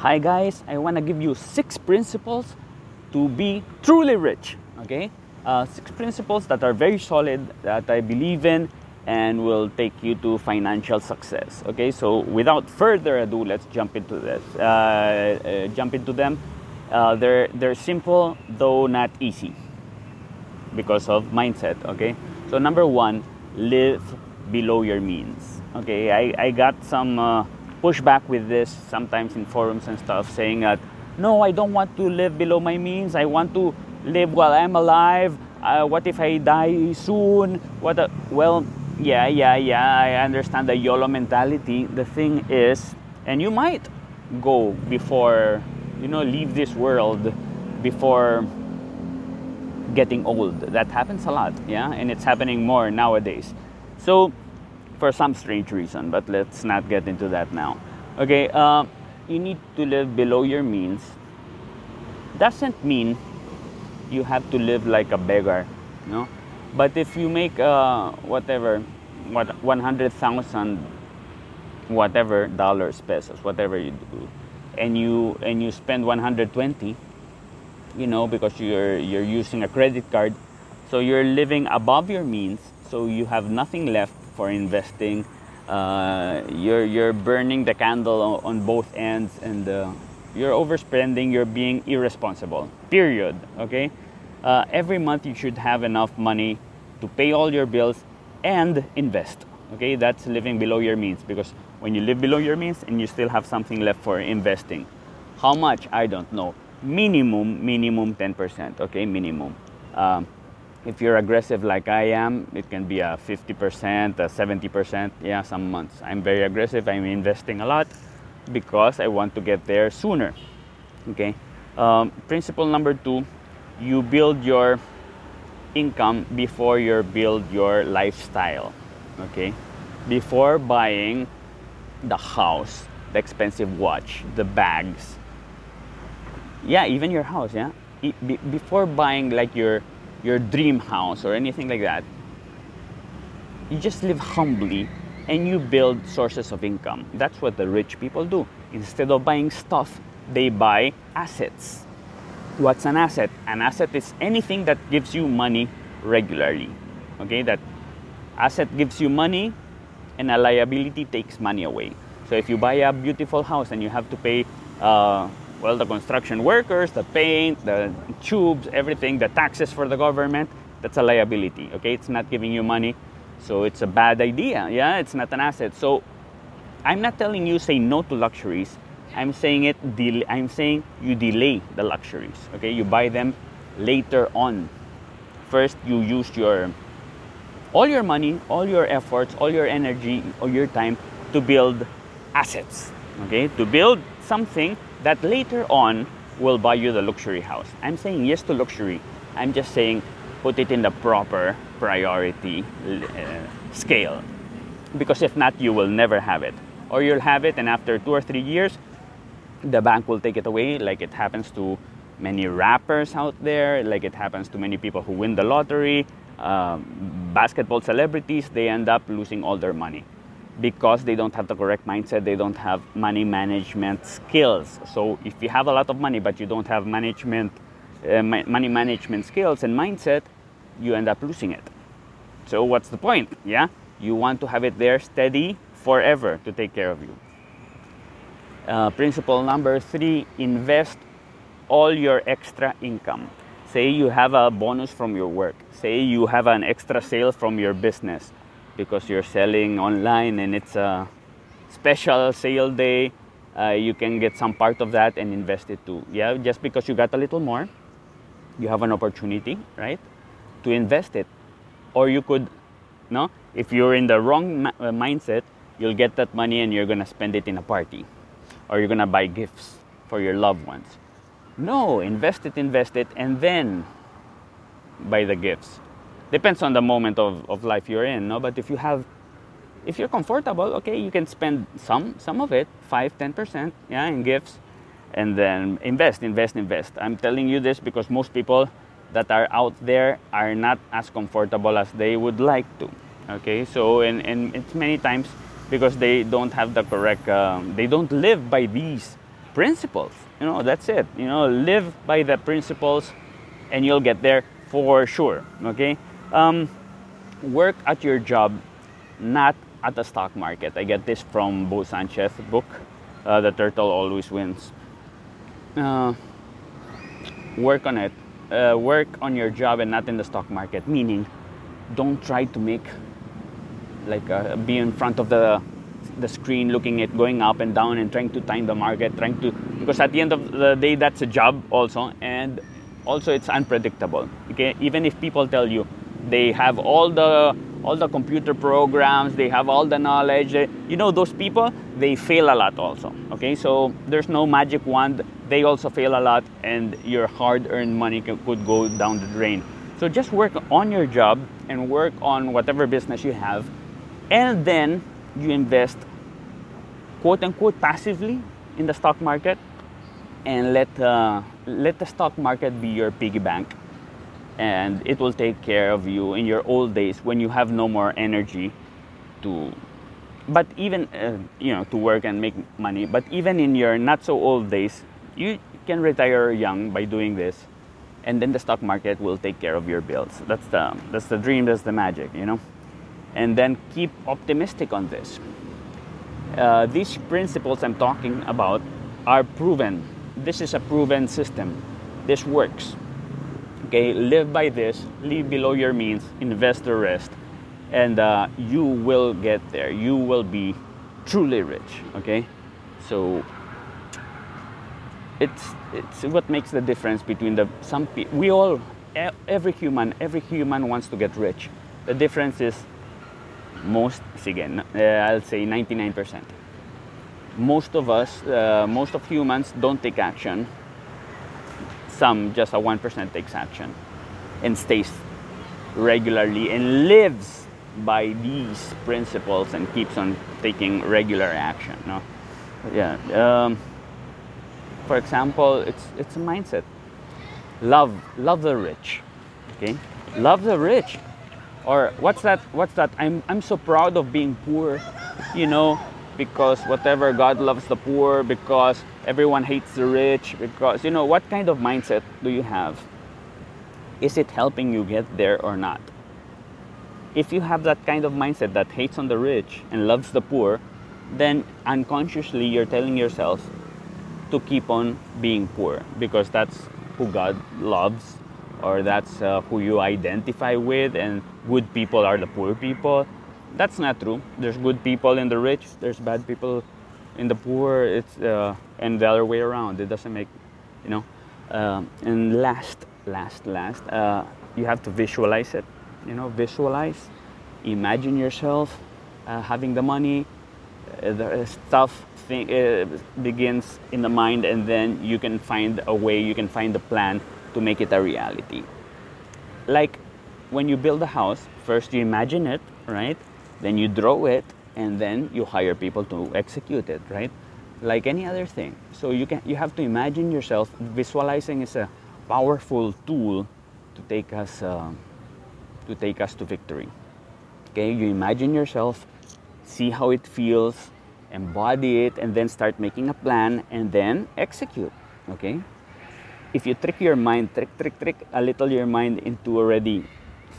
Hi guys, I want to give you six principles to be truly rich. Okay, uh, six principles that are very solid that I believe in and will take you to financial success. Okay, so without further ado, let's jump into this. Uh, uh, jump into them. Uh, they're they're simple though not easy because of mindset. Okay, so number one, live below your means. Okay, I I got some uh, pushback with this sometimes in forums and stuff saying that no i don't want to live below my means. I want to live while i'm alive. Uh, what if i die soon? What a, well yeah yeah yeah i understand the yolo mentality. The thing is and you might go before you know leave this world before getting old. That happens a lot yeah and it's happening more nowadays. So for some strange reason, but let's not get into that now. Okay, uh, you need to live below your means. Doesn't mean you have to live like a beggar, no. But if you make uh, whatever, what 100,000, whatever dollars, pesos, whatever you do, and you and you spend 120, you know, because you're you're using a credit card, so you're living above your means, so you have nothing left for investing. Uh, you're you're burning the candle on, both ends, and uh, you're overspending. You're being irresponsible. Period. Okay. Uh, every month you should have enough money to pay all your bills and invest. Okay, that's living below your means because when you live below your means and you still have something left for investing, how much I don't know. Minimum, minimum 10%. Okay, minimum. Um, if you're aggressive like I am, it can be a 50%, a 70%, yeah, some months. I'm very aggressive, I'm investing a lot because I want to get there sooner. Okay. Um, principle number two you build your income before you build your lifestyle. Okay. Before buying the house, the expensive watch, the bags, yeah, even your house, yeah. Before buying like your your dream house or anything like that. You just live humbly and you build sources of income. That's what the rich people do. Instead of buying stuff, they buy assets. What's an asset? An asset is anything that gives you money regularly. Okay, that asset gives you money and a liability takes money away. So if you buy a beautiful house and you have to pay uh, well, the construction workers, the paint, the tubes, everything, the taxes for the government, that's a liability, okay? It's not giving you money. So it's a bad idea, yeah? It's not an asset. So I'm not telling you say no to luxuries. I'm saying it I'm saying you delay the luxuries, okay? You buy them later on. First you use your all your money, all your efforts, all your energy, all your time to build assets, okay? To build something that later on will buy you the luxury house. I'm saying yes to luxury. I'm just saying put it in the proper priority uh, scale. Because if not, you will never have it. Or you'll have it, and after two or three years, the bank will take it away, like it happens to many rappers out there, like it happens to many people who win the lottery, um, basketball celebrities, they end up losing all their money because they don't have the correct mindset, they don't have money management skills. So if you have a lot of money but you don't have management uh, money management skills and mindset, you end up losing it. So what's the point? Yeah? You want to have it there steady forever to take care of you. Uh, principle number 3, invest all your extra income. Say you have a bonus from your work. Say you have an extra sale from your business because you're selling online and it's a special sale day uh, you can get some part of that and invest it too. Yeah just because you got a little more you have an opportunity right to invest it. Or you could no if you're in the wrong ma- uh, mindset you'll get that money and you're going to spend it in a party. Or you're going to buy gifts for your loved ones. No invest it invest it and then buy the gifts depends on the moment of, of life you're in no but if you have if you're comfortable okay you can spend some some of it 5 10% yeah in gifts and then invest invest invest i'm telling you this because most people that are out there are not as comfortable as they would like to okay so and, and it's many times because they don't have the correct um, they don't live by these principles. You know, that's it. You know, live by the principles and you'll get there for sure. Okay? Um, work at your job, not at the stock market. I get this from Bo Sanchez book, uh, The Turtle Always Wins. Uh, work on it. Uh, work on your job and not in the stock market. Meaning, don't try to make like uh, be in front of the the screen looking at going up and down and trying to time the market trying to because at the end of the day that's a job also and also it's unpredictable okay even if people tell you they have all the all the computer programs they have all the knowledge. You know those people they fail a lot also okay? So there's no magic wand. They also fail a lot and your hard earned money could go down the drain. So just work on your job and work on whatever business you have and then you invest quote unquote passively in the stock market and let uh, let the stock market be your piggy bank and it will take care of you in your old days when you have no more energy to but even uh, you know to work and make money but even in your not so old days you can retire young by doing this and then the stock market will take care of your bills that's the that's the dream that's the magic you know and then keep optimistic on this. Uh, these principles I'm talking about are proven. This is a proven system. This works. Okay, live by this, live below your means, invest the rest, and uh, you will get there. You will be truly rich. Okay, so it's it's what makes the difference between the some people. We all, every human, every human wants to get rich. The difference is most sige uh, i'll say 99% most of us uh, most of humans don't take action some just a 1% takes action and stays regularly and lives by these principles and keeps on taking regular action no? Yeah um, for example it's it's a mindset. Love love the rich okay? Love the rich. Or what's that what's that? I'm i'm so proud of being poor you know because whatever god loves the poor because everyone hates the rich because you know what kind of mindset do you have? Is it helping you get there or not? If you have that kind of mindset that hates on the rich and loves the poor then unconsciously you're telling yourself to keep on being poor because that's who god loves or that's uh, who you identify with and good people are the poor people. That's not true. There's good people in the rich there's bad people in the poor it's uh, and the other way around it doesn't make you know um, and last last last uh, you have to visualize it you know visualize imagine yourself uh, having the money uh, the stuff thing, uh, begins in the mind and then you can find a way you can find the plan to make it a reality. Like when you build a house, first you imagine it, right? Then you draw it, and then you hire people to execute it, right? Like any other thing. So you can you have to imagine yourself. Visualizing is a powerful tool to take us uh, to take us to victory. Okay, you imagine yourself, see how it feels, embody it, and then start making a plan, and then execute. Okay, if you trick your mind, trick, trick, trick a little your mind into already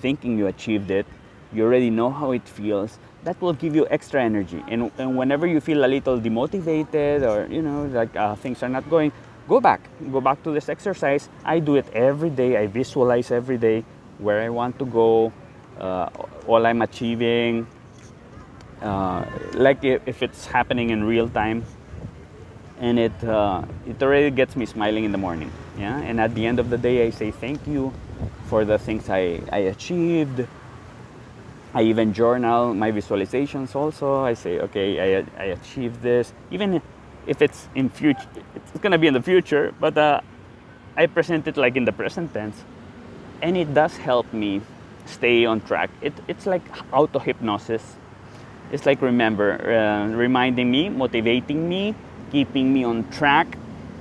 thinking you achieved it, you already know how it feels, that will give you extra energy. And, and whenever you feel a little demotivated or, you know, like uh, things are not going, go back. Go back to this exercise. I do it every day. I visualize every day where I want to go, uh, all I'm achieving. Uh, like if it's happening in real time, and it uh, it already gets me smiling in the morning. Yeah, and at the end of the day, I say thank you for the things I, I achieved. I even journal my visualizations also. I say, okay, I, I achieved this. Even if it's in future, it's gonna be in the future, but uh, I present it like in the present tense, and it does help me stay on track. It, it's like auto hypnosis. It's like remember, uh, reminding me, motivating me, keeping me on track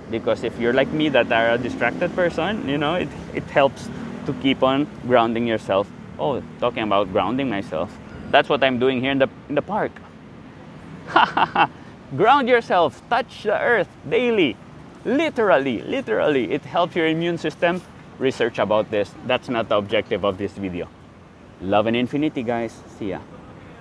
because if you're like me that are a distracted person you know it, it helps to keep on grounding yourself oh talking about grounding myself that's what i'm doing here in the in the park Ground yourself, touch the earth daily. Literally, literally, it helps your immune system. Research about this. That's not the objective of this video. Love and infinity, guys. See ya.